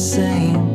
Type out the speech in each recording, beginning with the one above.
same.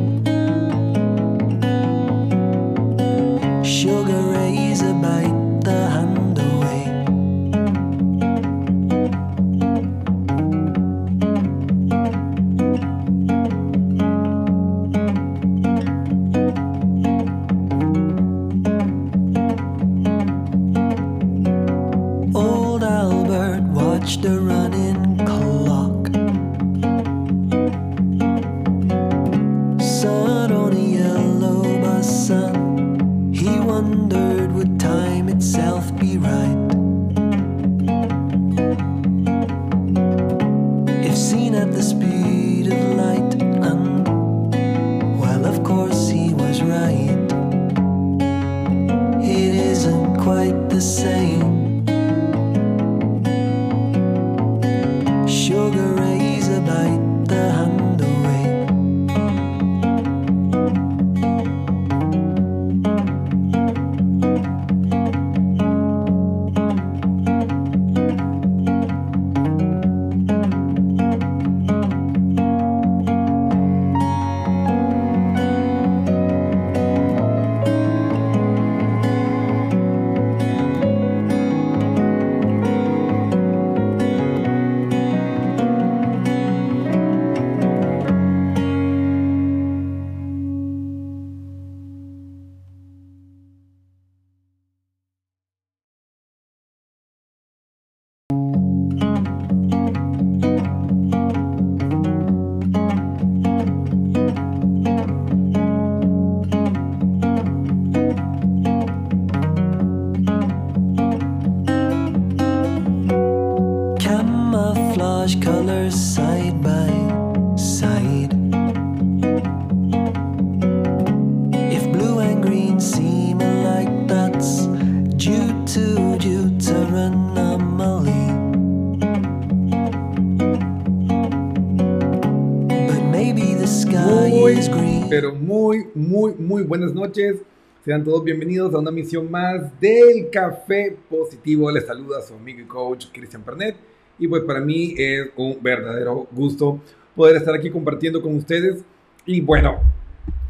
Sean todos bienvenidos a una misión más del Café Positivo. Les saluda su amigo y coach Cristian Pernet. Y pues para mí es un verdadero gusto poder estar aquí compartiendo con ustedes. Y bueno,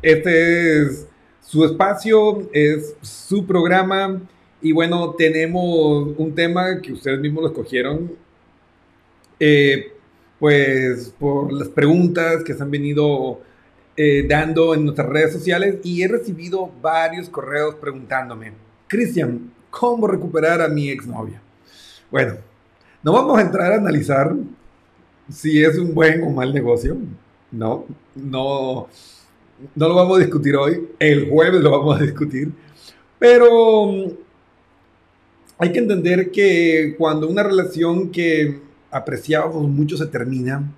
este es su espacio, es su programa. Y bueno, tenemos un tema que ustedes mismos lo escogieron. Eh, pues por las preguntas que se han venido eh, dando en nuestras redes sociales y he recibido varios correos preguntándome, Cristian, ¿cómo recuperar a mi exnovia? Bueno, no vamos a entrar a analizar si es un buen o mal negocio. No, no, no lo vamos a discutir hoy. El jueves lo vamos a discutir. Pero mm, hay que entender que cuando una relación que apreciábamos mucho se termina,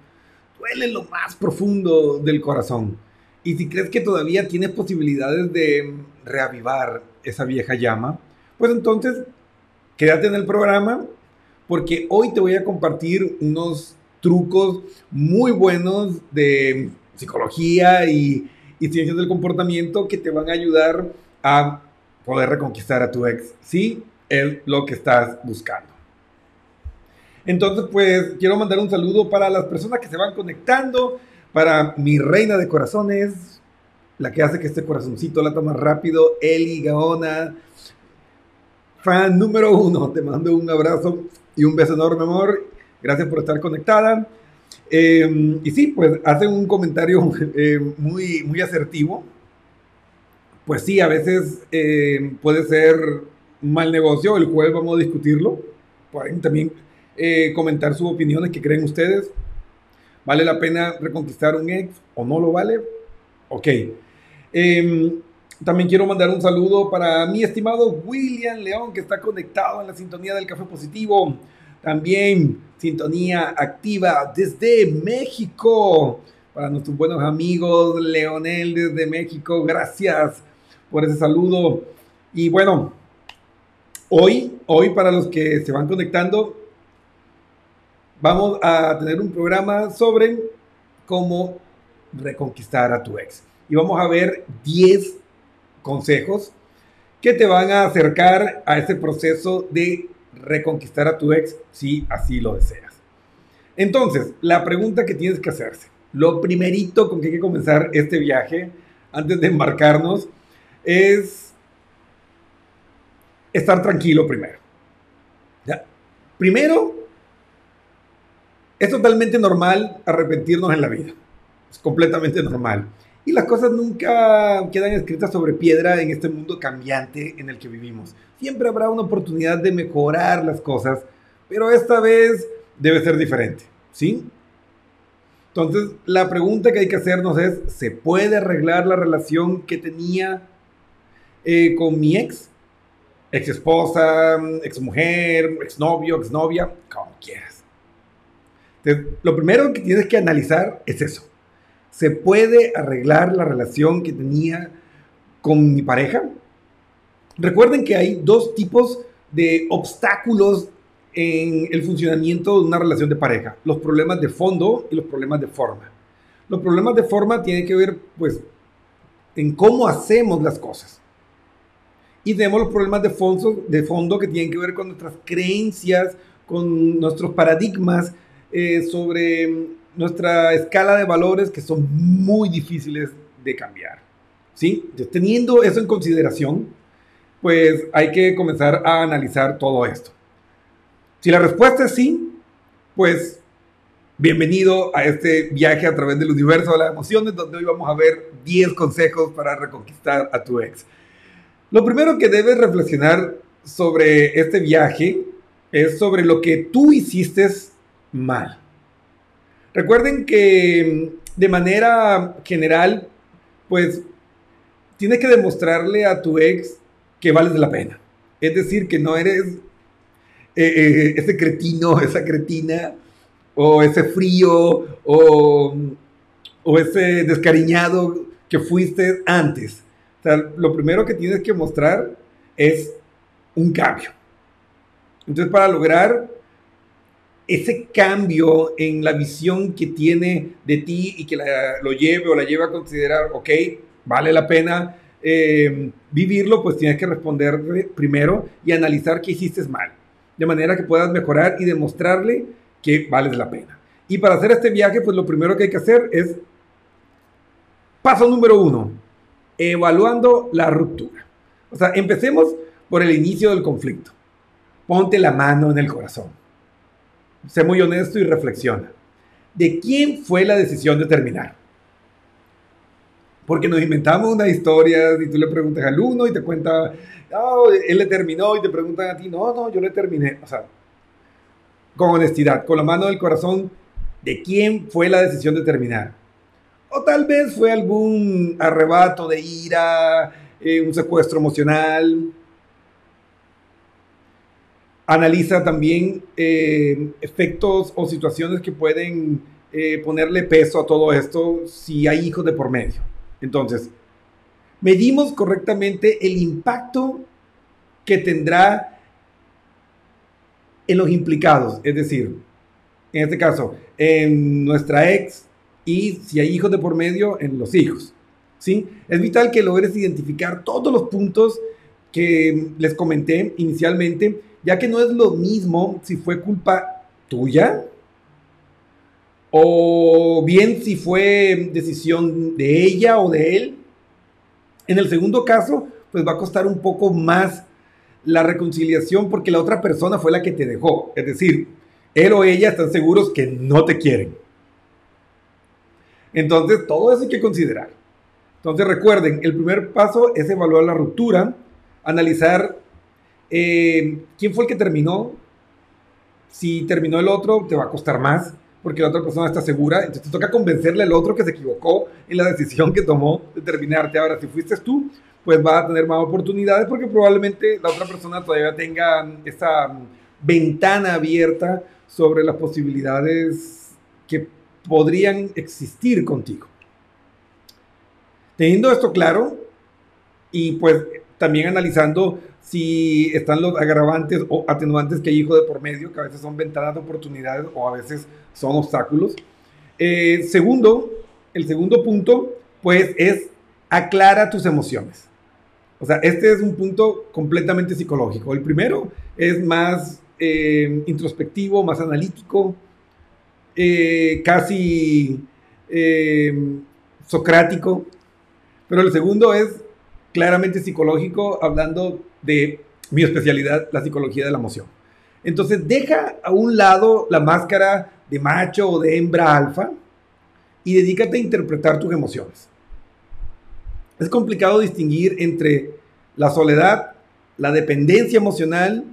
duele lo más profundo del corazón. Y si crees que todavía tienes posibilidades de reavivar esa vieja llama, pues entonces quédate en el programa porque hoy te voy a compartir unos trucos muy buenos de psicología y, ciencias del comportamiento que te van a ayudar a poder reconquistar a tu ex, si es lo que estás buscando. Entonces, pues quiero mandar un saludo para las personas que se van conectando, para mi reina de corazones, la que hace que este corazoncito lata más rápido, Eli Gaona, fan número uno. Te mando un abrazo y un beso enorme, amor. Gracias por estar conectada. Em, y sí, pues hace un comentario eh, muy, muy asertivo. Pues sí, a veces em, puede ser mal negocio. El jueves vamos a discutirlo. Pueden también eh, comentar sus opiniones, que creen ustedes. ¿Vale la pena reconquistar un ex o no lo vale? Ok. Em, también quiero mandar un saludo para mi estimado William León, que está conectado en la sintonía del Café Positivo. También sintonía activa desde México. Para nuestros buenos amigos, Leonel desde México, gracias por ese saludo. Y bueno, hoy, hoy para los que se van conectando, vamos a tener un programa sobre cómo reconquistar a tu ex. Y vamos a ver 10 consejos que te van a acercar a ese proceso de reconquistar a tu ex si así lo deseas. Entonces, la pregunta que tienes que hacerse, lo primerito con que hay que comenzar este viaje antes de embarcarnos es estar tranquilo primero. Primero, es totalmente normal arrepentirnos en la vida. Es completamente normal. Y las cosas nunca quedan escritas sobre piedra en este mundo cambiante en el que vivimos. Siempre habrá una oportunidad de mejorar las cosas, pero esta vez debe ser diferente, ¿sí? Entonces, la pregunta que hay que hacernos es, ¿se puede arreglar la relación que tenía eh, con mi ex? Ex esposa, ex mujer, ex novio, ex novia, como quieras. Lo primero que tienes que analizar es eso ¿Se puede arreglar la relación que tenía con mi pareja? Recuerden que hay dos tipos de obstáculos en el funcionamiento de una relación de pareja. Los problemas de fondo y los problemas de forma. Los problemas de forma tienen que ver, pues, en cómo hacemos las cosas. Y tenemos los problemas de fondo, de fondo que tienen que ver con nuestras creencias, con nuestros paradigmas eh, sobre nuestra escala de valores que son muy difíciles de cambiar. ¿Sí? teniendo eso en consideración, pues hay que comenzar a analizar todo esto. Si la respuesta es sí, pues bienvenido a este viaje a través del universo de las emociones, donde hoy vamos a ver 10 consejos para reconquistar a tu ex. Lo primero que debes reflexionar sobre este viaje es sobre lo que tú hiciste mal. Recuerden que mm, de manera general, pues tienes que demostrarle a tu ex que vales la pena. Es decir, que no eres eh, eh, ese cretino, esa cretina, o ese frío, o, o ese descariñado que fuiste antes. O sea, lo primero que tienes que mostrar es un cambio. Entonces, para lograr ese cambio en la visión que tiene de ti y que lo lleve o la lleve a considerar, ok, vale la pena eh, vivirlo, pues tienes que responder primero y analizar qué hiciste mal, de manera que puedas mejorar y demostrarle que vales la pena. Y para hacer este viaje, pues lo primero que hay que hacer es, paso número uno, evaluando la ruptura. O sea, empecemos por el inicio del conflicto. Ponte la mano en el corazón sé muy honesto y reflexiona. ¿De quién fue la decisión de terminar? Porque nos inventamos una historia y tú le preguntas al uno y te cuenta, oh, él le terminó y te preguntan a ti, no, no, yo le terminé. O sea, con honestidad, con la mano del corazón, de quién fue la decisión de terminar. O tal vez fue algún arrebato de ira, eh, un secuestro emocional. Analiza también eh, efectos o situaciones que pueden eh, ponerle peso a todo esto si hay hijos de por medio. Entonces, medimos correctamente el impacto que tendrá en los implicados, es decir, en este caso, en nuestra ex y si hay hijos de por medio, en los hijos. ¿sí? Es vital que logres identificar todos los puntos que les comenté inicialmente, ya que no es lo mismo si fue culpa tuya o bien si fue decisión de ella o de él. En el segundo caso, pues va a costar un poco más la reconciliación porque la otra persona fue la que te dejó. Es decir, él o ella están seguros que no te quieren. Entonces, todo eso hay que considerar. Entonces, recuerden, el primer paso es evaluar la ruptura, analizar eh, quién fue el que terminó. Si terminó el otro, te va a costar más porque la otra persona está segura. Entonces, te toca convencerle al otro que se equivocó en la decisión que tomó de terminarte. Ahora, si fuiste tú, pues va a tener más oportunidades porque probablemente la otra persona todavía tenga esa ventana abierta sobre las posibilidades que podrían existir contigo. Teniendo esto claro y pues también analizando si están los agravantes o atenuantes que hay hijo de por medio, que a veces son ventanas de oportunidades o a veces son obstáculos. Eh, segundo, el segundo punto, pues es aclara tus emociones. O sea, este es un punto completamente psicológico. El primero es más eh, introspectivo, más analítico, eh, casi socrático, pero el segundo es claramente psicológico, hablando de mi especialidad, la psicología de la emoción. Entonces deja a un lado la máscara de macho o de hembra alfa y dedícate a interpretar tus emociones. Es complicado distinguir entre la soledad, la dependencia emocional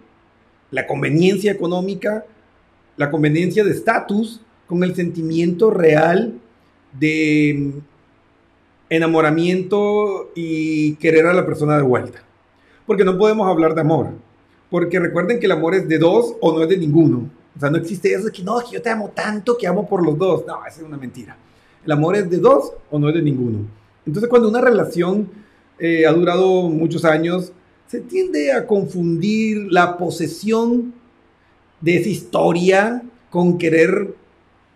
la conveniencia económica, la conveniencia de estatus, con el sentimiento real de enamoramiento y querer a la persona de vuelta. Porque no podemos hablar de amor. Porque recuerden que el amor es de dos o no es de ninguno. O sea, no existe eso de que no, que yo te amo tanto que amo por los dos. No, esa es una mentira. El amor es de dos o no es de ninguno. Entonces, cuando una relación eh, ha durado muchos años, se tiende a confundir la posesión de esa historia con querer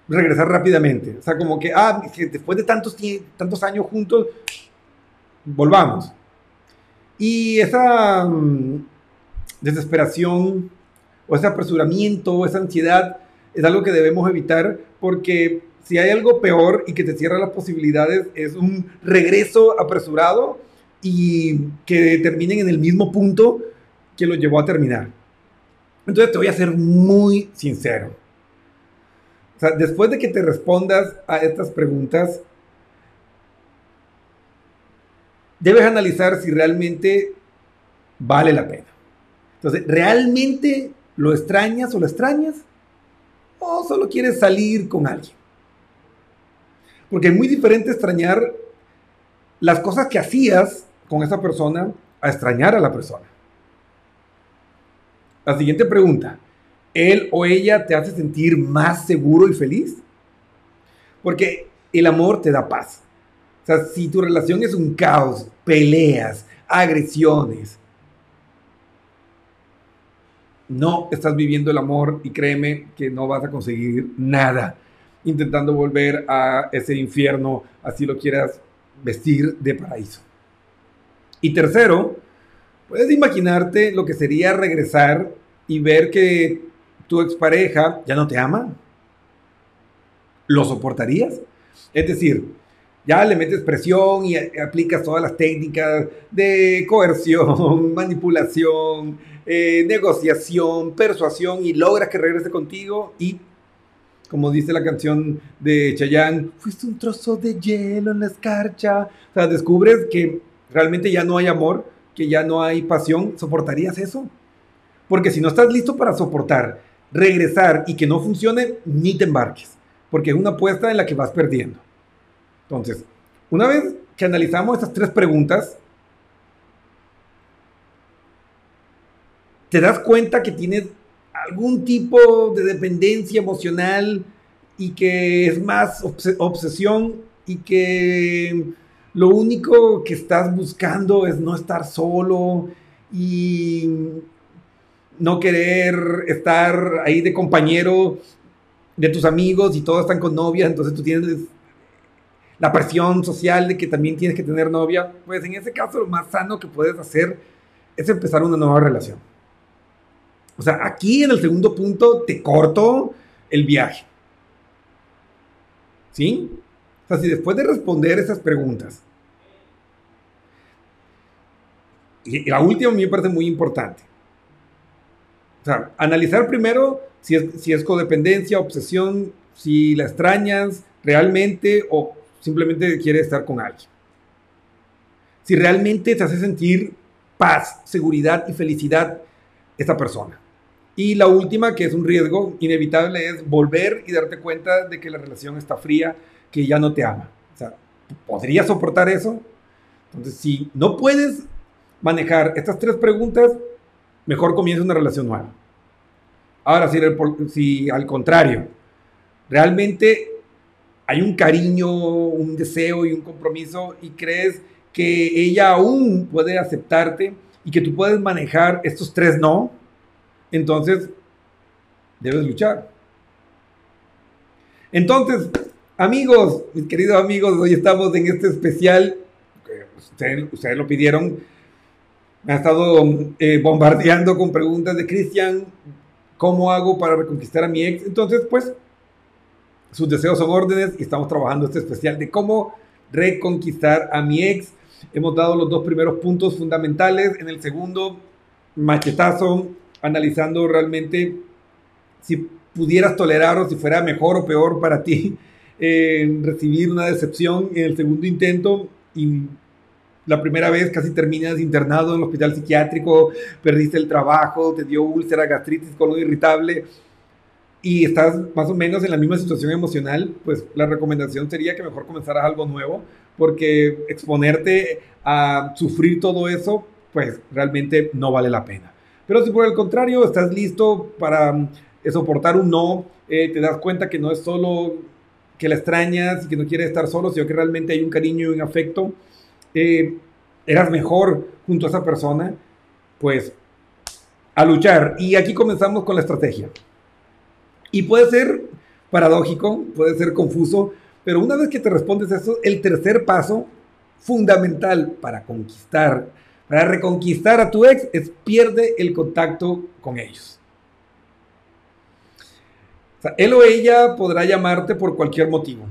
regresar rápidamente. O sea, como que, ah, después de tantos, tantos años juntos, volvamos. Y esa mm, desesperación o ese apresuramiento o esa ansiedad es algo que debemos evitar porque si hay algo peor y que te cierra las posibilidades es un regreso apresurado y que terminen en el mismo punto que lo llevó a terminar. Entonces te voy a ser muy sincero. Después de que te respondas a estas preguntas, debes analizar si realmente vale la pena. Entonces, ¿realmente lo extrañas o lo extrañas? ¿O solo quieres salir con alguien? Porque es muy diferente extrañar las cosas que hacías con esa persona a extrañar a la persona. La siguiente pregunta, ¿él o ella te hace sentir más seguro y feliz? Porque el amor te da paz. O sea, si tu relación es un caos, peleas, agresiones, no estás viviendo el amor y créeme que no vas a conseguir nada intentando volver a ese infierno, así lo quieras vestir de paraíso. Y tercero, puedes imaginarte lo que sería regresar y ver que tu expareja ya no te ama. ¿Lo soportarías? Es decir, ya le metes presión y aplicas todas las técnicas de coerción, manipulación, eh, negociación, persuasión y logras que regrese contigo y como dice la canción de Chayanne, fuiste un trozo de hielo en la escarcha. O sea, descubres que realmente ya no hay amor, que ya no hay pasión. ¿Soportarías eso? Porque si no estás listo para soportar, regresar y que no funcione, ni te embarques. Porque es una apuesta en la que vas perdiendo. Entonces, una vez que analizamos estas tres preguntas, te das cuenta que tienes algún tipo de dependencia emocional y que es más obsesión y que lo único que estás buscando es no estar solo y no querer estar ahí de compañero de tus amigos y todos están con novia, entonces tú tienes la presión social de que también tienes que tener novia, pues en ese caso lo más sano que puedes hacer es empezar una nueva relación. O sea, aquí en el segundo punto te corto el viaje. ¿Sí? O sea, si después de responder esas preguntas, y la última me parece muy importante. O sea, analizar primero si es, si es codependencia, obsesión, si la extrañas realmente o simplemente quieres estar con alguien. Si realmente te hace sentir paz, seguridad y felicidad esta persona. Y la última, que es un riesgo inevitable, es volver y darte cuenta de que la relación está fría, que ya no te ama. O sea, ¿podrías soportar eso? Entonces, si no puedes manejar estas tres preguntas, mejor comienza una relación nueva. Ahora, si, si al contrario, realmente hay un cariño, un deseo y un compromiso y crees que ella aún puede aceptarte y que tú puedes manejar estos tres no, entonces debes luchar. Entonces, amigos, mis queridos amigos, hoy estamos en este especial. Ustedes, lo pidieron. Me ha estado eh, bombardeando con preguntas de Cristian. ¿Cómo hago para reconquistar a mi ex? Entonces, pues, sus deseos son órdenes y estamos trabajando este especial de cómo reconquistar a mi ex. Hemos dado los dos primeros puntos fundamentales. En el segundo, machetazo, analizando realmente si pudieras tolerar o si fuera mejor o peor para ti eh, recibir una decepción en el segundo intento y la primera vez casi terminas internado en el hospital psiquiátrico, perdiste el trabajo, te dio úlcera, gastritis, colon irritable y estás más o menos en la misma situación emocional, pues la recomendación sería que mejor comenzaras algo nuevo, porque exponerte a sufrir todo eso, pues realmente no vale la pena. Pero si por el contrario estás listo para eh, soportar un no, eh, te das cuenta que no es solo que la extrañas y que no quieres estar solo, sino que realmente hay un cariño y un afecto, eh, eras mejor junto a esa persona, pues a luchar. Y aquí comenzamos con la estrategia. Y puede ser paradójico, puede ser confuso, pero una vez que te respondes eso, el tercer paso fundamental para conquistar para reconquistar a tu ex es pierde el contacto con ellos. él o ella podrá llamarte por cualquier motivo,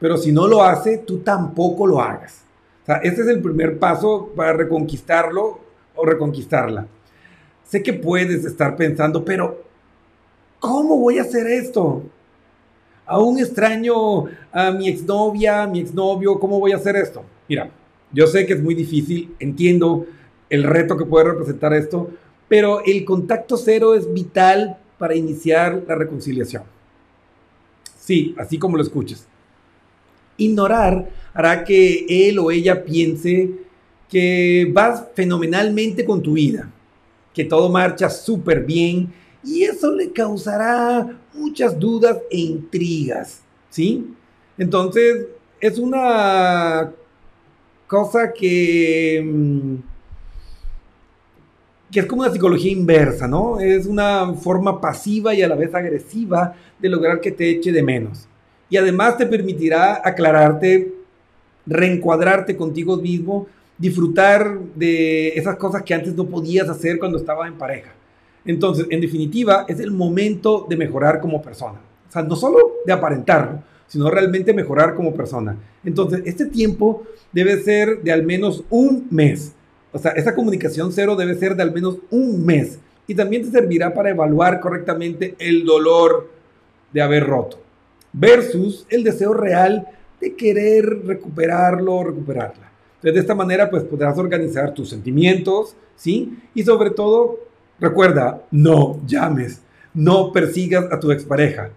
pero si no lo hace, tú tampoco lo hagas. O este es el primer paso para reconquistarlo o reconquistarla. Sé que puedes estar pensando, pero ¿cómo voy a hacer esto? Aún extraño a mi exnovia, a mi exnovio, ¿cómo voy a hacer esto? Mira, yo sé que es muy difícil, entiendo el reto que puede representar esto, pero el contacto cero es vital para iniciar la reconciliación. Sí, así como lo escuches. Ignorar hará que él o ella piense que vas fenomenalmente con tu vida, que todo marcha súper bien y eso le causará muchas dudas e intrigas, ¿sí? Entonces, es una cosa que, mm, que es como una psicología inversa, ¿no? Es una forma pasiva y a la vez agresiva de lograr que te eche de menos. Y además te permitirá aclararte, reencuadrarte contigo mismo, disfrutar de esas cosas que antes no podías hacer cuando estabas en pareja. Entonces, en definitiva, es el momento de mejorar como persona. O sea, no solo de aparentarlo, sino realmente mejorar como persona. Entonces, este tiempo debe ser de al menos un mes. O sea, esa comunicación cero debe ser de al menos un mes. Y también te servirá para evaluar correctamente el dolor de haber roto, versus el deseo real de querer recuperarlo o recuperarla. Entonces, de esta manera, pues podrás organizar tus sentimientos, ¿sí? Y sobre todo, recuerda, no llames, no persigas a tu expareja.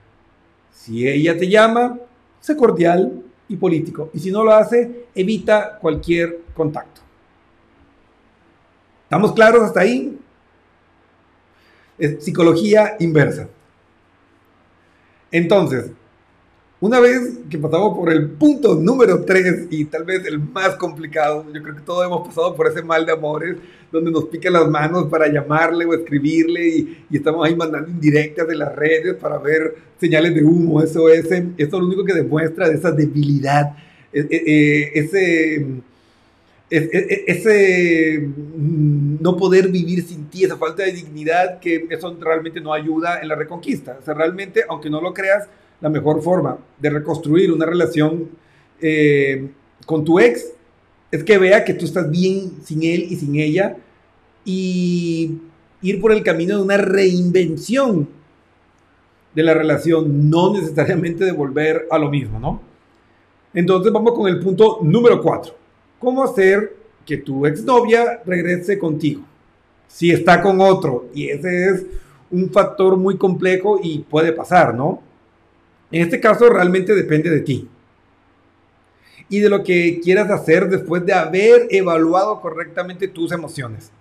Si ella te llama, sé cordial y político. Y si no lo hace, evita cualquier contacto. ¿Estamos claros hasta ahí? Es psicología inversa. Entonces, una vez que pasamos por el punto número 3 y tal vez el más complicado, yo creo que todos hemos pasado por ese mal de amores donde nos pican las manos para llamarle o escribirle y, estamos ahí mandando indirectas de las redes para ver señales de humo, eso es, eso es lo único que demuestra de esa debilidad, e, e, e, ese, ese mm, no poder vivir sin ti, esa falta de dignidad que eso realmente no ayuda en la reconquista. O sea, realmente, aunque no lo creas, la mejor forma de reconstruir una relación eh, con tu ex es que vea que tú estás bien sin él y sin ella y ir por el camino de una reinvención de la relación, no necesariamente de volver a lo mismo, ¿no? Entonces vamos con el punto número cuatro. ¿Cómo hacer que tu exnovia regrese contigo? Si está con otro, y ese es un factor muy complejo y puede pasar, ¿no? En este caso realmente depende de ti y de lo que quieras hacer después de haber evaluado correctamente tus emociones.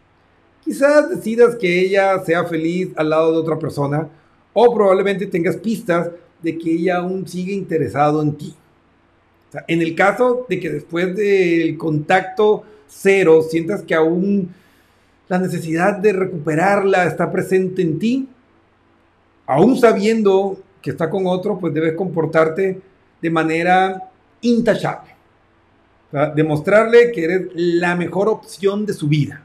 Quizás decidas que ella sea feliz al lado de otra persona o probablemente tengas pistas de que ella aún sigue interesado en ti. en el caso de que después del contacto cero sientas que aún la necesidad de recuperarla está presente en ti, aún sabiendo que está con otro, pues debes comportarte de manera intachable. demostrarle que eres la mejor opción de su vida.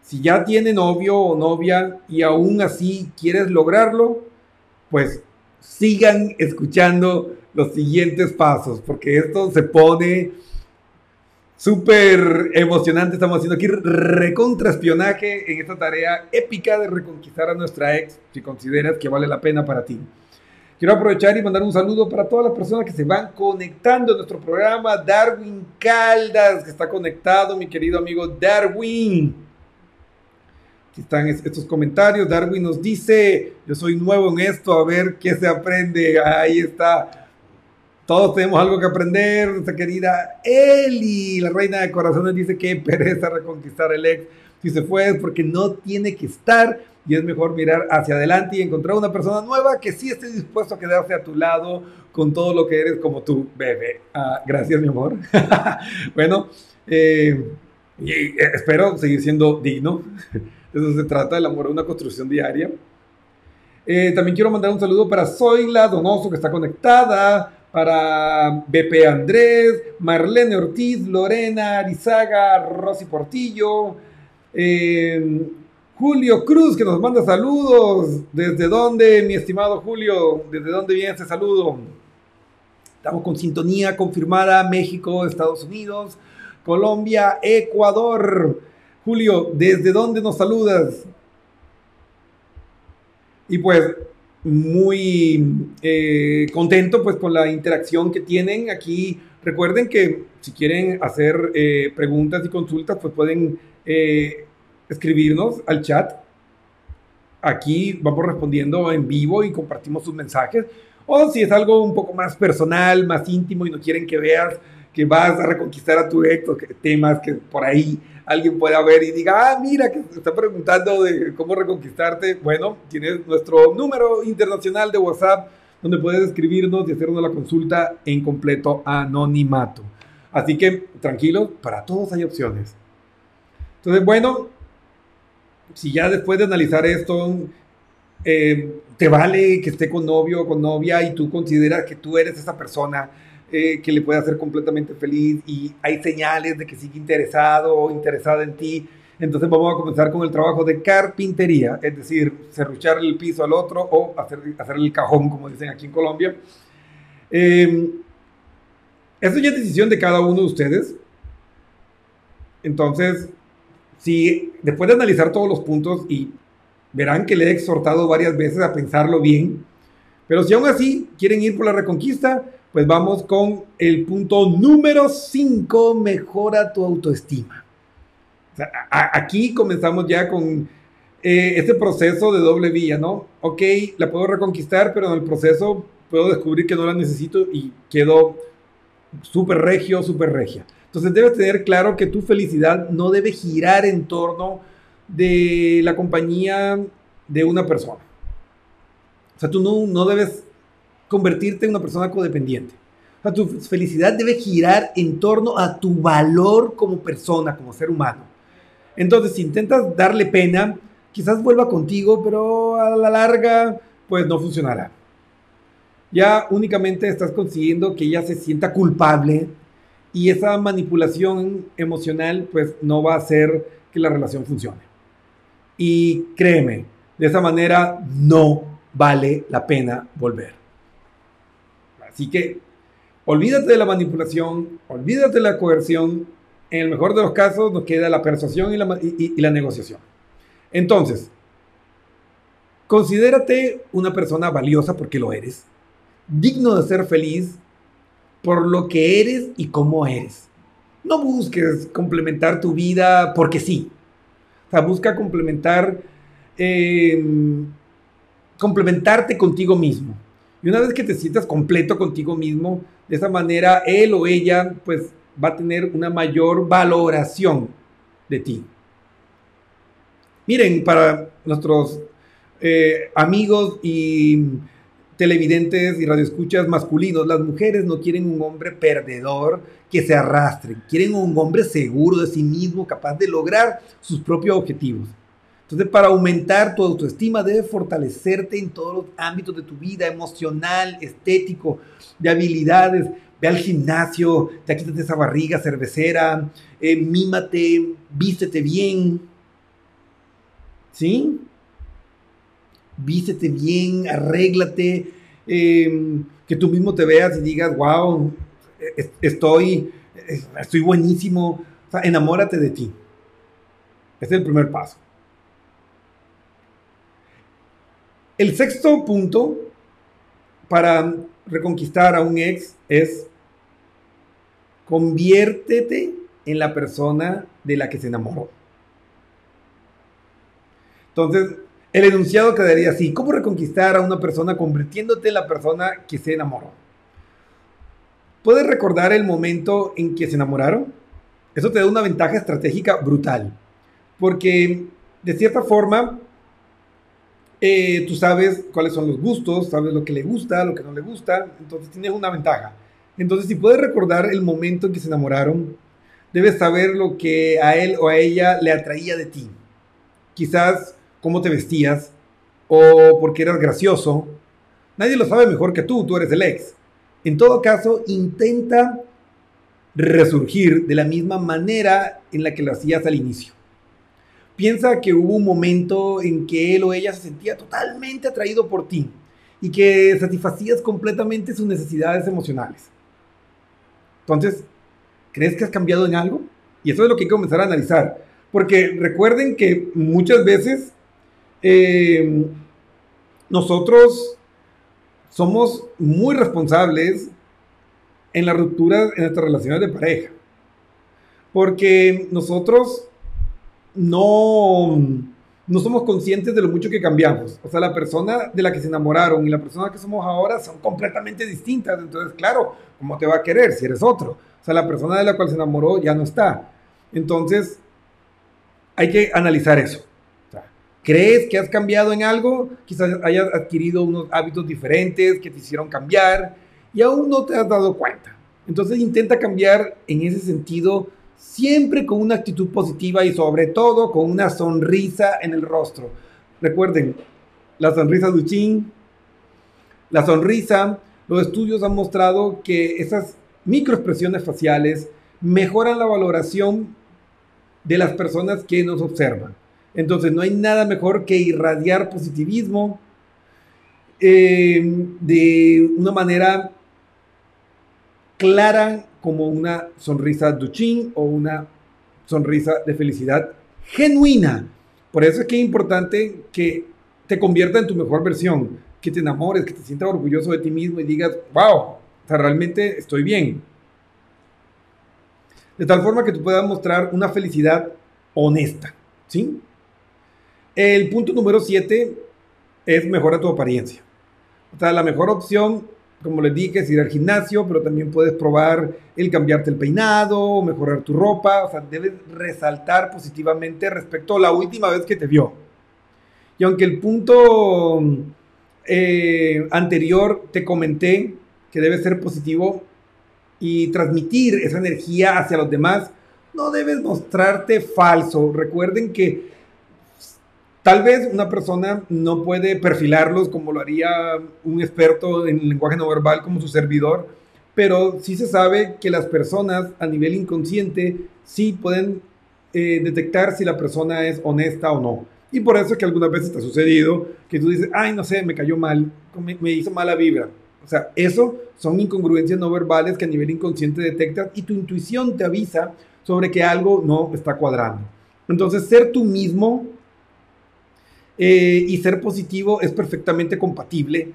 Si ya tiene novio o novia y aún así quieres lograrlo, pues sigan escuchando los siguientes pasos, porque esto se pone súper emocionante. Estamos haciendo aquí recontraespionaje en esta tarea épica de reconquistar a nuestra ex, si consideras que vale la pena para ti. Quiero aprovechar y mandar un saludo para todas las personas que se van conectando a nuestro programa. Darwin Caldas, que está conectado, mi querido amigo Darwin. Aquí están estos comentarios. Darwin nos dice, yo soy nuevo en esto, a ver qué se aprende. Ahí está. Todos tenemos algo que aprender. Nuestra querida Eli, la reina de corazones, dice que pereza reconquistar el ex. Si se fue es porque no tiene que estar y es mejor mirar hacia adelante y encontrar una persona nueva que sí esté dispuesto a quedarse a tu lado con todo lo que eres como tu bebé. Ah, gracias, mi amor. bueno, eh, y eh, espero seguir siendo digno. Eso se trata, el amor una construcción diaria. Eh, también quiero mandar un saludo para Zoila Donoso, que está conectada para BP Andrés, Marlene Ortiz, Lorena Arizaga, Rosy Portillo, eh, Julio Cruz que nos manda saludos. ¿Desde dónde, mi estimado Julio? ¿Desde dónde viene ese saludo? Estamos con sintonía confirmada México, Estados Unidos, Colombia, Ecuador. Julio, ¿desde dónde nos saludas? Y pues muy eh, contento pues con la interacción que tienen aquí. Recuerden que si quieren hacer eh, preguntas y consultas pues pueden eh, escribirnos al chat. Aquí vamos respondiendo en vivo y compartimos sus mensajes. O si es algo un poco más personal, más íntimo y no quieren que veas que vas a reconquistar a tu ex o que temas que por ahí alguien pueda ver y diga, ah, mira, que te está preguntando de cómo reconquistarte. Bueno, tienes nuestro número internacional de WhatsApp donde puedes escribirnos y hacernos la consulta en completo anonimato. Así que tranquilo, para todos hay opciones. Entonces, bueno, si ya después de analizar esto, eh, te vale que esté con novio o con novia y tú consideras que tú eres esa persona eh, que le puede hacer completamente feliz y hay señales de que sigue interesado o interesada en ti. Entonces vamos a comenzar con el trabajo de carpintería, es decir, serruchar el piso al otro o hacer, hacer el cajón, como dicen aquí en Colombia. Eh, eso ya es decisión de cada uno de ustedes. Entonces, si después de analizar todos los puntos y verán que le he exhortado varias veces a pensarlo bien, Pero si aún así quieren ir por la reconquista, pues vamos con el punto número 5, mejora tu autoestima. aquí comenzamos ya con eh, este proceso de doble vía, ¿no? Ok, la puedo reconquistar, pero en el proceso puedo descubrir que no la necesito y quedo súper regio, súper regia. Entonces debes tener claro que tu felicidad no debe girar en torno de la compañía de una persona. O sea, tú no, no debes convertirte en una persona codependiente. O tu felicidad debe girar en torno a tu valor como persona, como ser humano. Entonces, si intentas darle pena, quizás vuelva contigo, pero a la larga, pues no funcionará. Ya únicamente estás consiguiendo que ella se sienta culpable y esa manipulación emocional, pues no va a hacer que la relación funcione. Y créeme, de esa manera no vale la pena volver. Así que olvídate de la manipulación, olvídate de la coerción. En el mejor de los casos nos queda la persuasión y la, y la negociación. Entonces, considérate una persona valiosa porque lo eres, digno de ser feliz por lo que eres y cómo eres. No busques complementar tu vida porque sí. O sea, busca complementar, em, complementarte contigo mismo. Y una vez que te sientas completo contigo mismo, de esa manera él o ella pues va a tener una mayor valoración de ti. Miren, para nuestros eh, amigos y televidentes y radioescuchas masculinos, las mujeres no quieren un hombre perdedor que se arrastre, quieren un hombre seguro de sí mismo, capaz de lograr sus propios objetivos. Entonces, para aumentar tu autoestima, debes fortalecerte en todos los ámbitos de tu vida, emocional, estético, de habilidades. Ve al gimnasio, te quítate esa barriga cervecera, eh, mímate, vístete bien, ¿sí? Vístete bien, arréglate, em, que tú mismo te veas y digas, wow, estoy, estoy buenísimo. O sea, enamórate de ti. Ese es el primer paso. El sexto punto para reconquistar a un ex es conviértete en la persona de la que se enamoró. Entonces, el enunciado quedaría así, ¿cómo reconquistar a una persona convirtiéndote en la persona que se enamoró? ¿Puedes recordar el momento en que se enamoraron? Eso te da una ventaja estratégica brutal, porque de cierta forma eh, tú sabes cuáles son los gustos, sabes lo que le gusta, lo que no le gusta, entonces tienes una ventaja. Entonces, si puedes recordar el momento en que se enamoraron, debes saber lo que a él o a ella le atraía de ti. Quizás cómo te vestías o porque eras gracioso. Nadie lo sabe mejor que tú, tú eres el ex. En todo caso, intenta resurgir de la misma manera en la que lo hacías al inicio. Piensa que hubo un momento en que él o ella se sentía totalmente atraído por ti y que satisfacías completamente sus necesidades emocionales. Entonces, ¿crees que has cambiado en algo? Y eso es lo que hay que comenzar a analizar. Porque recuerden que muchas veces eh, nosotros somos muy responsables en la ruptura en nuestras relaciones de pareja. Porque nosotros no, no somos conscientes de lo mucho que cambiamos. O sea, la persona de la que se enamoraron y la persona que somos ahora son completamente distintas. Entonces, claro, ¿cómo te va a querer si eres otro? O sea, la persona de la cual se enamoró ya no está. Entonces, hay que analizar eso. ¿Crees que has cambiado en algo? Quizás hayas adquirido unos hábitos diferentes que te hicieron cambiar y aún no te has dado cuenta. Entonces intenta cambiar en ese sentido siempre con una actitud positiva y sobre todo con una sonrisa en el rostro. Recuerden, la sonrisa Duchin, la sonrisa, los estudios han mostrado que esas microexpresiones faciales mejoran la valoración de las personas que nos observan. Entonces no hay nada mejor que irradiar positivismo eh, de una manera clara como una sonrisa duchín o una sonrisa de felicidad genuina. Por eso es que es importante que te convierta en tu mejor versión. que te enamores, que te sientas orgulloso de ti mismo y digas, wow, o realmente estoy bien. De tal forma que tú puedas mostrar una felicidad honesta, ¿sí? El punto número 7 es mejora tu apariencia. O la mejor opción, como les dije, es ir al gimnasio, pero también puedes probar el cambiarte el peinado, mejorar tu ropa. O sea, debes resaltar positivamente respecto a la última vez que te vio. Y aunque el punto eh, anterior te comenté que debe ser positivo y transmitir esa energía hacia los demás, no debes mostrarte falso. Recuerden que Tal vez una persona no puede perfilarlos como lo haría un experto en lenguaje no verbal como su servidor, pero sí se sabe que las personas a nivel inconsciente sí pueden eh, detectar si la persona es honesta o no. Y por eso es que algunas veces te ha sucedido que tú dices, ay, no sé, me cayó mal, me, me hizo mala vibra. O sea, eso son incongruencias no verbales que a nivel inconsciente detectas y tu intuición te avisa sobre que algo no está cuadrando. Entonces, ser tú mismo eh, y ser positivo es perfectamente compatible,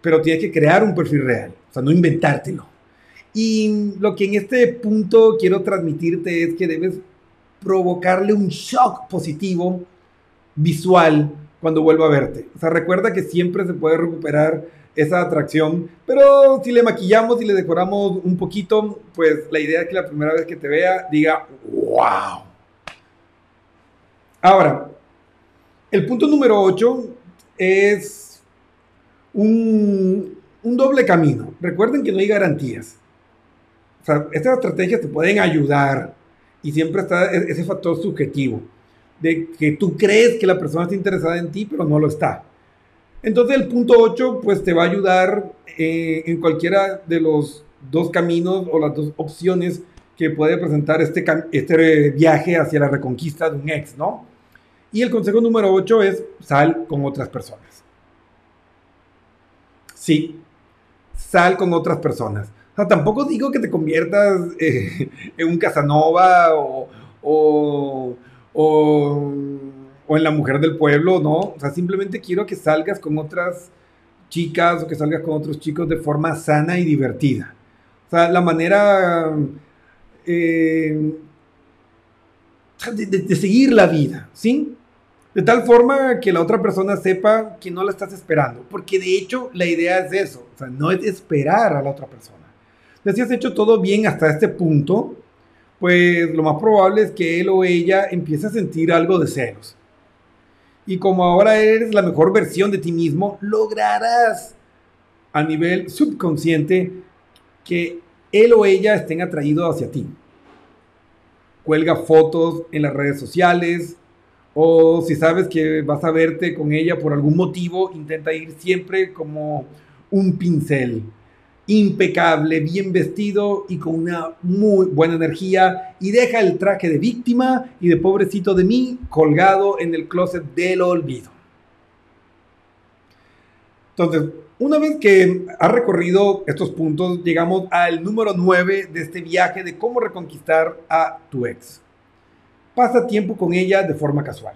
pero tienes que crear un perfil real, o sea, no inventártelo. Y lo que en este punto quiero transmitirte es que debes provocarle un shock positivo visual cuando vuelva a verte. O sea, recuerda que siempre se puede recuperar esa atracción, pero si le maquillamos y le decoramos un poquito, pues la idea es que la primera vez que te vea diga, wow. Ahora, el punto número 8 es un, doble camino. Recuerden que no hay garantías. O sea, estas estrategias te pueden ayudar y siempre está e-, ese factor subjetivo de que tú crees que la persona está interesada en ti, pero no lo está. Entonces el punto 8 pues te va a ayudar eh, en cualquiera de los dos caminos o las dos opciones que puede presentar este, este viaje hacia la reconquista de un ex, ¿no? Y el consejo número 8 es sal con otras personas. Sí, sal con otras personas. O sea, tampoco digo que te conviertas eh, en un Casanova o, o, o, en la mujer del pueblo, ¿no? O sea, simplemente quiero que salgas con otras chicas o que salgas con otros chicos de forma sana y divertida. O sea, la manera eh, de, seguir la vida, ¿sí? De tal forma que la otra persona sepa que no la estás esperando. Porque de hecho la idea es eso. O sea, no es esperar a la otra persona. Si has hecho todo bien hasta este punto, pues lo más probable es que él o ella empiece a sentir algo de celos. Y como ahora eres la mejor versión de ti mismo, lograrás a nivel subconsciente que él o ella estén atraídos hacia ti. Cuelga fotos en las redes sociales, o si sabes que vas a verte con ella por algún motivo, intenta ir siempre como un pincel. Impecable, bien vestido y con una muy buena energía. Y deja el traje de víctima y de pobrecito de mí colgado en el closet del olvido. Entonces, una vez que has recorrido estos puntos, llegamos al número 9 de este viaje de cómo reconquistar a tu ex pasa tiempo con ella de forma casual.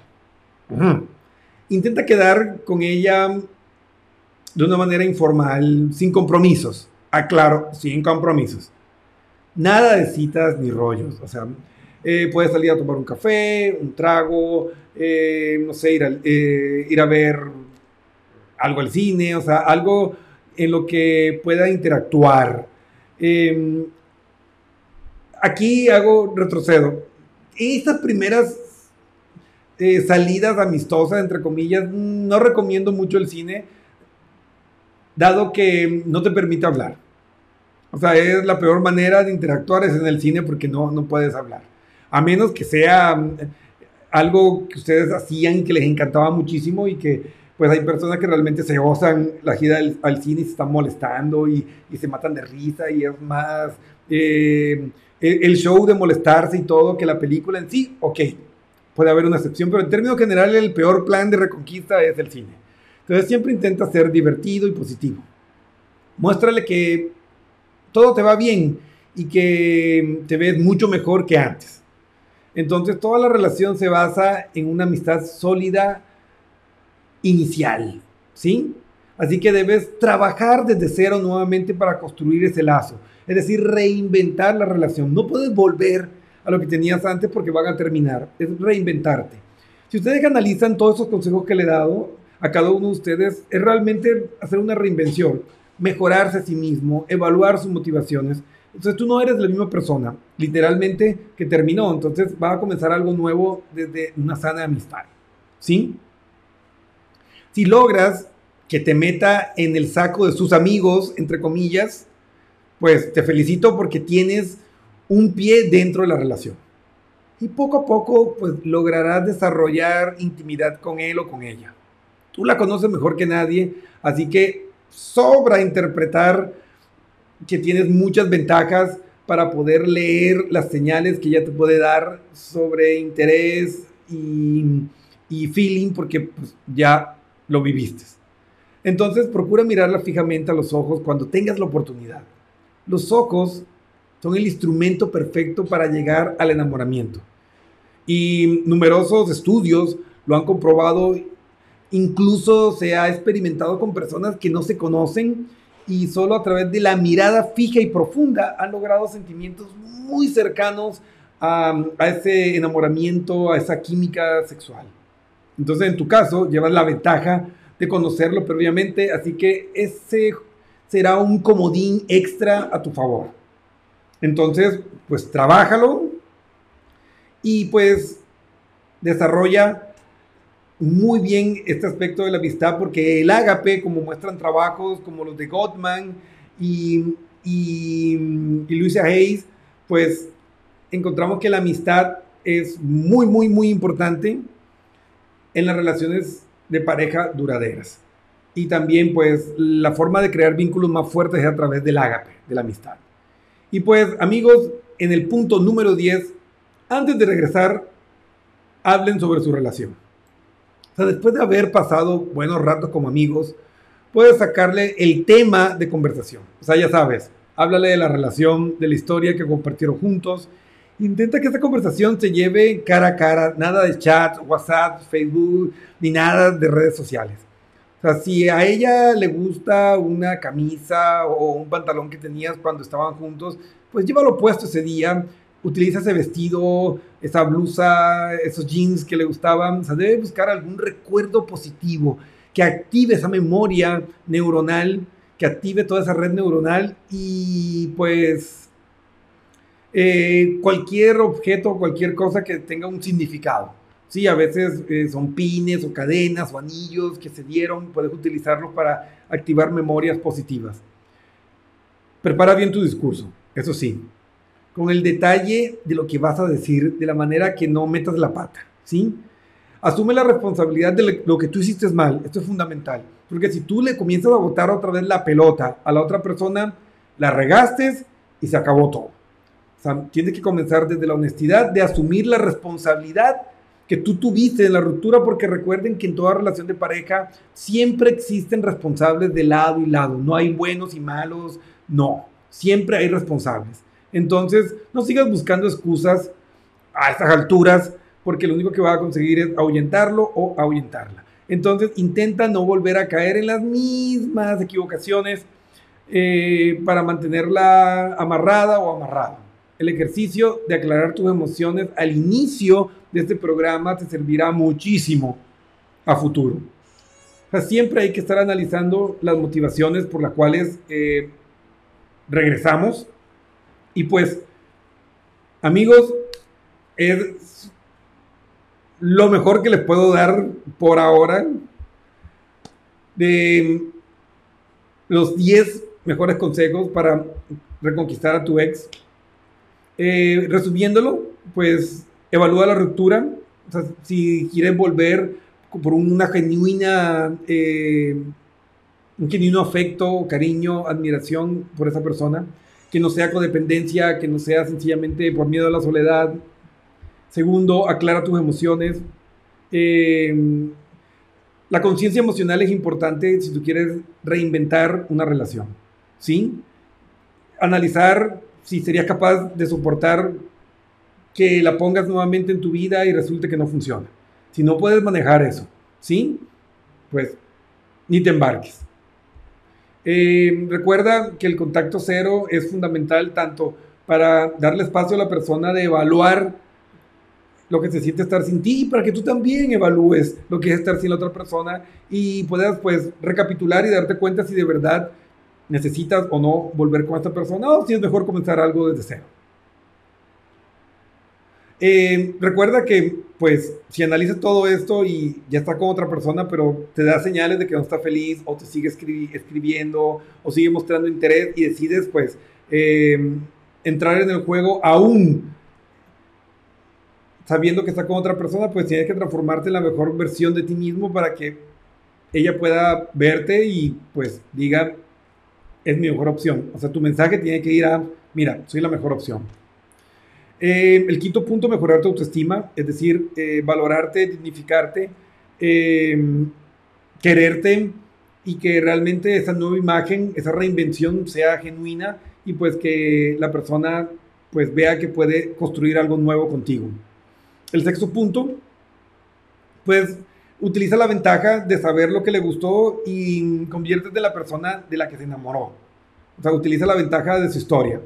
Intenta quedar con ella de una manera informal, sin compromisos. Aclaro, ah, sin compromisos. Nada de citas ni rollos. O sea, eh, puedes salir a tomar un café, un trago, eh, no sé, ir a, eh, ir a ver algo al cine, o sea, algo en lo que pueda interactuar. Em, aquí hago retrocedo estas primeras eh, salidas amistosas, entre comillas, no recomiendo mucho el cine, dado que no te permite hablar. O sea, es la peor manera de interactuar es en el cine porque no, no puedes hablar. A menos que sea mm, algo que ustedes hacían que les encantaba muchísimo y que pues hay personas que realmente se gozan la gira al, cine y se están molestando y, y, se matan de risa y es más... Eh, el show de molestarse y todo que la película en sí, ok, puede haber una excepción, pero en términos generales el peor plan de reconquista es el cine. Entonces siempre intenta ser divertido y positivo. Muéstrale que todo te va bien y que te ves mucho mejor que antes. Entonces toda la relación se basa en una amistad sólida inicial, ¿sí? Así que debes trabajar desde cero nuevamente para construir ese lazo. Es decir, reinventar la relación. No puedes volver a lo que tenías antes porque van a terminar. Es reinventarte. Si ustedes analizan todos esos consejos que le he dado a cada uno de ustedes, es realmente hacer una reinvención, mejorarse a sí mismo, evaluar sus motivaciones. Entonces tú no eres la misma persona, literalmente, que terminó. Entonces va a comenzar algo nuevo desde una sana amistad. ¿Sí? Si logras que te meta en el saco de sus amigos, entre comillas, pues te felicito porque tienes un pie dentro de la relación. Y poco a poco, pues lograrás desarrollar intimidad con él o con ella. Tú la conoces mejor que nadie, así que sobra interpretar que tienes muchas ventajas para poder leer las señales que ella te puede dar sobre interés y, feeling, porque pues, ya lo viviste. Entonces procura mirarla fijamente a los ojos cuando tengas la oportunidad. Los ojos son el instrumento perfecto para llegar al enamoramiento. Y numerosos estudios lo han comprobado, incluso se ha experimentado con personas que no se conocen y solo a través de la mirada fija y profunda han logrado sentimientos muy cercanos a, ese enamoramiento, a esa química sexual. Entonces, en tu caso, llevas la ventaja de conocerlo previamente, así que ese será un comodín extra a tu favor. Entonces, pues trabájalo y pues desarrolla muy bien este aspecto de la amistad porque el ágape, como muestran trabajos como los de Gottman y, y, y Luisa Hayes, pues encontramos que la amistad es muy, muy, muy importante en las relaciones de pareja duraderas. Y también pues la forma de crear vínculos más fuertes es a través del ágape, de la amistad. Y pues amigos, en el punto número 10, antes de regresar, hablen sobre su relación. O sea, después de haber pasado buenos ratos como amigos, puedes sacarle el tema de conversación. O sea, ya sabes, háblale de la relación, de la historia que compartieron juntos. Intenta que esta conversación se lleve cara a cara, nada de chat, WhatsApp, Facebook, ni nada de redes sociales. Sea, si a ella le gusta una camisa o un pantalón que tenías cuando estaban juntos, pues llévalo puesto ese día, utiliza ese vestido, esa blusa, esos jeans que le gustaban. O sea, debe buscar algún recuerdo positivo que active esa memoria neuronal, que active toda esa red neuronal y pues eh, cualquier objeto, cualquier cosa que tenga un significado. Sí, a veces eh, son pines o cadenas o anillos que se dieron, puedes utilizarlos para activar memorias positivas. Prepara bien tu discurso, eso sí, con el detalle de lo que vas a decir, de la manera que no metas la pata, ¿sí? Asume la responsabilidad de lo que tú hiciste mal, esto es fundamental, porque si tú le comienzas a botar otra vez la pelota a la otra persona, la regaste y se acabó todo. O sea, tienes que comenzar desde la honestidad de asumir la responsabilidad que tú tuviste la ruptura, porque recuerden que en toda relación de pareja siempre existen responsables de lado y lado. No hay buenos y malos, no. Siempre hay responsables. Entonces, no sigas buscando excusas a estas alturas, porque lo único que va a conseguir es ahuyentarlo o ahuyentarla. Entonces, intenta no volver a caer en las mismas equivocaciones eh, para mantenerla amarrada o amarrado. El ejercicio de aclarar tus emociones al inicio de este programa te servirá muchísimo a futuro. O sea, siempre hay que estar analizando las motivaciones por las cuales eh, regresamos. Y pues, amigos, es lo mejor que les puedo dar por ahora de los 10 mejores consejos para reconquistar a tu ex. Eh, resumiéndolo, pues evalúa la ruptura, si quieres volver por una genuina, eh, un genuino afecto, cariño, admiración por esa persona, que no sea codependencia, que no sea sencillamente por miedo a la soledad. Segundo, aclara tus emociones. Eh, la conciencia emocional es importante si tú quieres reinventar una relación, ¿sí? Analizar si serías capaz de soportar que la pongas nuevamente en tu vida y resulte que no funciona. Si no puedes manejar eso, ¿sí? Pues ni te embarques. Eh, recuerda que el contacto cero es fundamental tanto para darle espacio a la persona de evaluar lo que se siente estar sin ti y para que tú también evalúes lo que es estar sin la otra persona y puedas pues recapitular y darte cuenta si de verdad necesitas o no volver con esta persona o si es mejor comenzar algo desde cero. Eh, recuerda que, pues, si analizas todo esto y ya está con otra persona, pero te da señales de que no está feliz o te sigue escribiendo o sigue mostrando interés y decides, pues, eh, entrar en el juego aún sabiendo que está con otra persona, pues tienes que transformarte en la mejor versión de ti mismo para que ella pueda verte y pues diga, es mi mejor opción. O sea, tu mensaje tiene que ir a, mira, soy la mejor opción. Eh, el quinto punto, mejorar tu autoestima, es decir, eh, valorarte, dignificarte, eh, quererte y que realmente esa nueva imagen, esa reinvención sea genuina y pues que la persona pues vea que puede construir algo nuevo contigo. El sexto punto, pues utiliza la ventaja de saber lo que le gustó y conviértete en la persona de la que se enamoró. O sea, utiliza la ventaja de su historia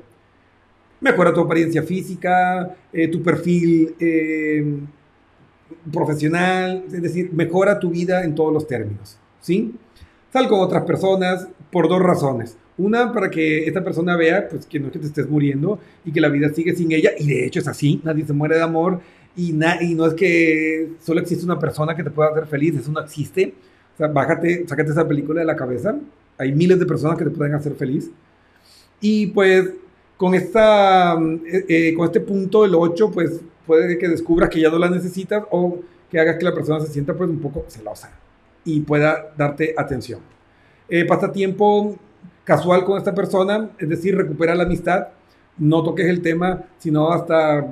mejora tu apariencia física, eh, tu perfil eh, profesional, es decir, mejora tu vida en todos los términos, ¿sí? Sal con otras personas por dos razones. Una, para que esta persona vea pues, que no es que te estés muriendo y que la vida sigue sin ella, y de hecho es así, nadie se muere de amor, y, y no es que solo existe una persona que te pueda hacer feliz, eso no existe. O sea, bájate, sácate esa película de la cabeza, hay miles de personas que te pueden hacer feliz. Y pues con, esta, eh, eh, con este punto, el 8, pues puede que descubras que ya no la necesitas o que hagas que la persona se sienta pues un poco celosa y pueda darte atención. Eh, pasa tiempo casual con esta persona, es decir, recupera la amistad, no toques el tema, sino hasta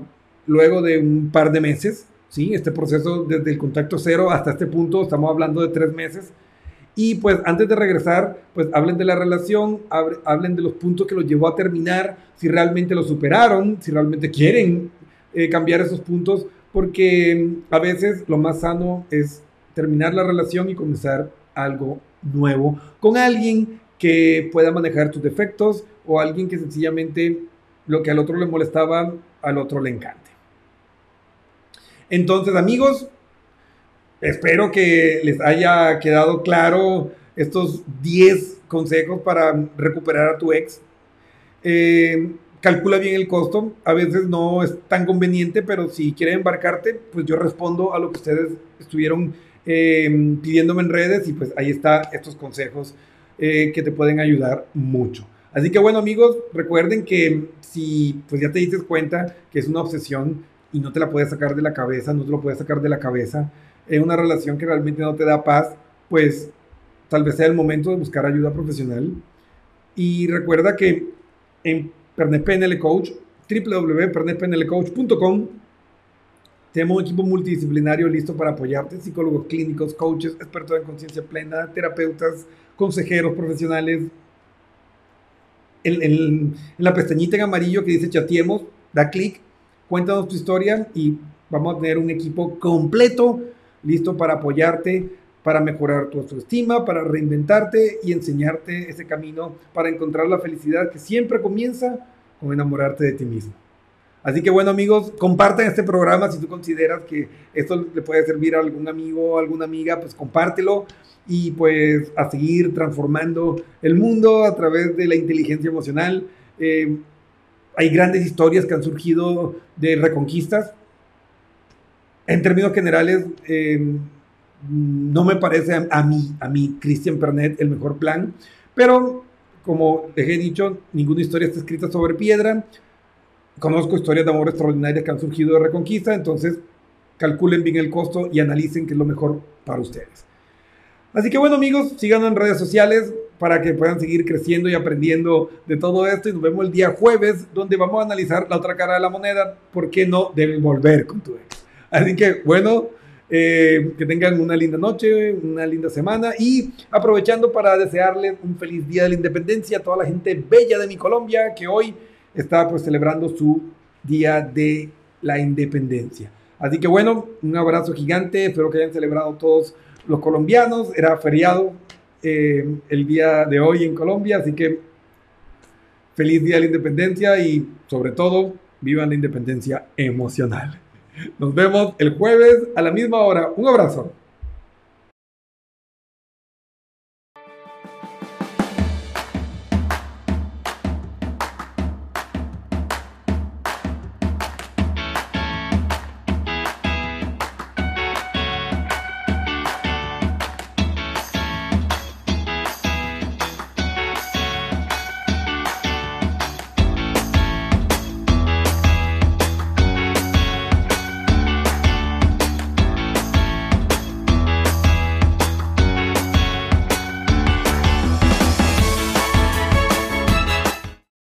luego de un par de meses, ¿sí? Este proceso desde el contacto cero hasta este punto, estamos hablando de tres meses, y pues antes de regresar, pues hablen de la relación, hablen de los puntos que los llevó a terminar, si realmente lo superaron, si realmente quieren eh, cambiar esos puntos, porque mm, a veces lo más sano es terminar la relación y comenzar algo nuevo con alguien que pueda manejar tus defectos o alguien que sencillamente lo que al otro le molestaba, al otro le encante. Entonces, amigos, Espero que les haya quedado claro estos 10 consejos para recuperar a tu ex. Eh, calcula bien el costo. A veces no es tan conveniente, pero si quieren embarcarte, pues yo respondo a lo que ustedes estuvieron eh, pidiéndome en redes y pues ahí está estos consejos eh, que te pueden ayudar mucho. Así que bueno amigos, recuerden que si pues ya te diste cuenta que es una obsesión y no te la puedes sacar de la cabeza, no te lo puedes sacar de la cabeza, en una relación que realmente no te da paz, pues tal vez sea el momento de buscar ayuda profesional. Y recuerda que en Pernet PNL Coach, www.pernetpnlcoach.com, tenemos un equipo multidisciplinario listo para apoyarte, psicólogos clínicos, coaches, expertos en conciencia plena, terapeutas, consejeros profesionales. En, en, la pestañita en amarillo que dice chateemos, da clic, cuéntanos tu historia y vamos a tener un equipo completo listo para apoyarte, para mejorar tu autoestima, para reinventarte y enseñarte ese camino para encontrar la felicidad que siempre comienza con enamorarte de ti mismo. Así que bueno amigos, compartan este programa si tú consideras que esto le puede servir a algún amigo o alguna amiga, pues compártelo y pues a seguir transformando el mundo a través de la inteligencia emocional. Eh, hay grandes historias que han surgido de reconquistas en términos generales, eh, no me parece a, mí, a mí, Christian Pernet, el mejor plan, pero como les he dicho, ninguna historia está escrita sobre piedra. Conozco historias de amor extraordinarias que han surgido de Reconquista, entonces calculen bien el costo y analicen qué es lo mejor para ustedes. Así que bueno amigos, síganos en redes sociales para que puedan seguir creciendo y aprendiendo de todo esto. Y nos vemos el día jueves donde vamos a analizar la otra cara de la moneda, ¿por qué no deben volver con tu ex? Así que bueno, eh, que tengan una linda noche, una linda semana. Y aprovechando para desearles un feliz día de la independencia a toda la gente bella de mi Colombia que hoy está pues celebrando su día de la independencia. Así que bueno, un abrazo gigante, espero que hayan celebrado todos los colombianos, era feriado eh, el día de hoy en Colombia, así que feliz día de la independencia y sobre todo, vivan la independencia emocional. Nos vemos el jueves a la misma hora. Un abrazo.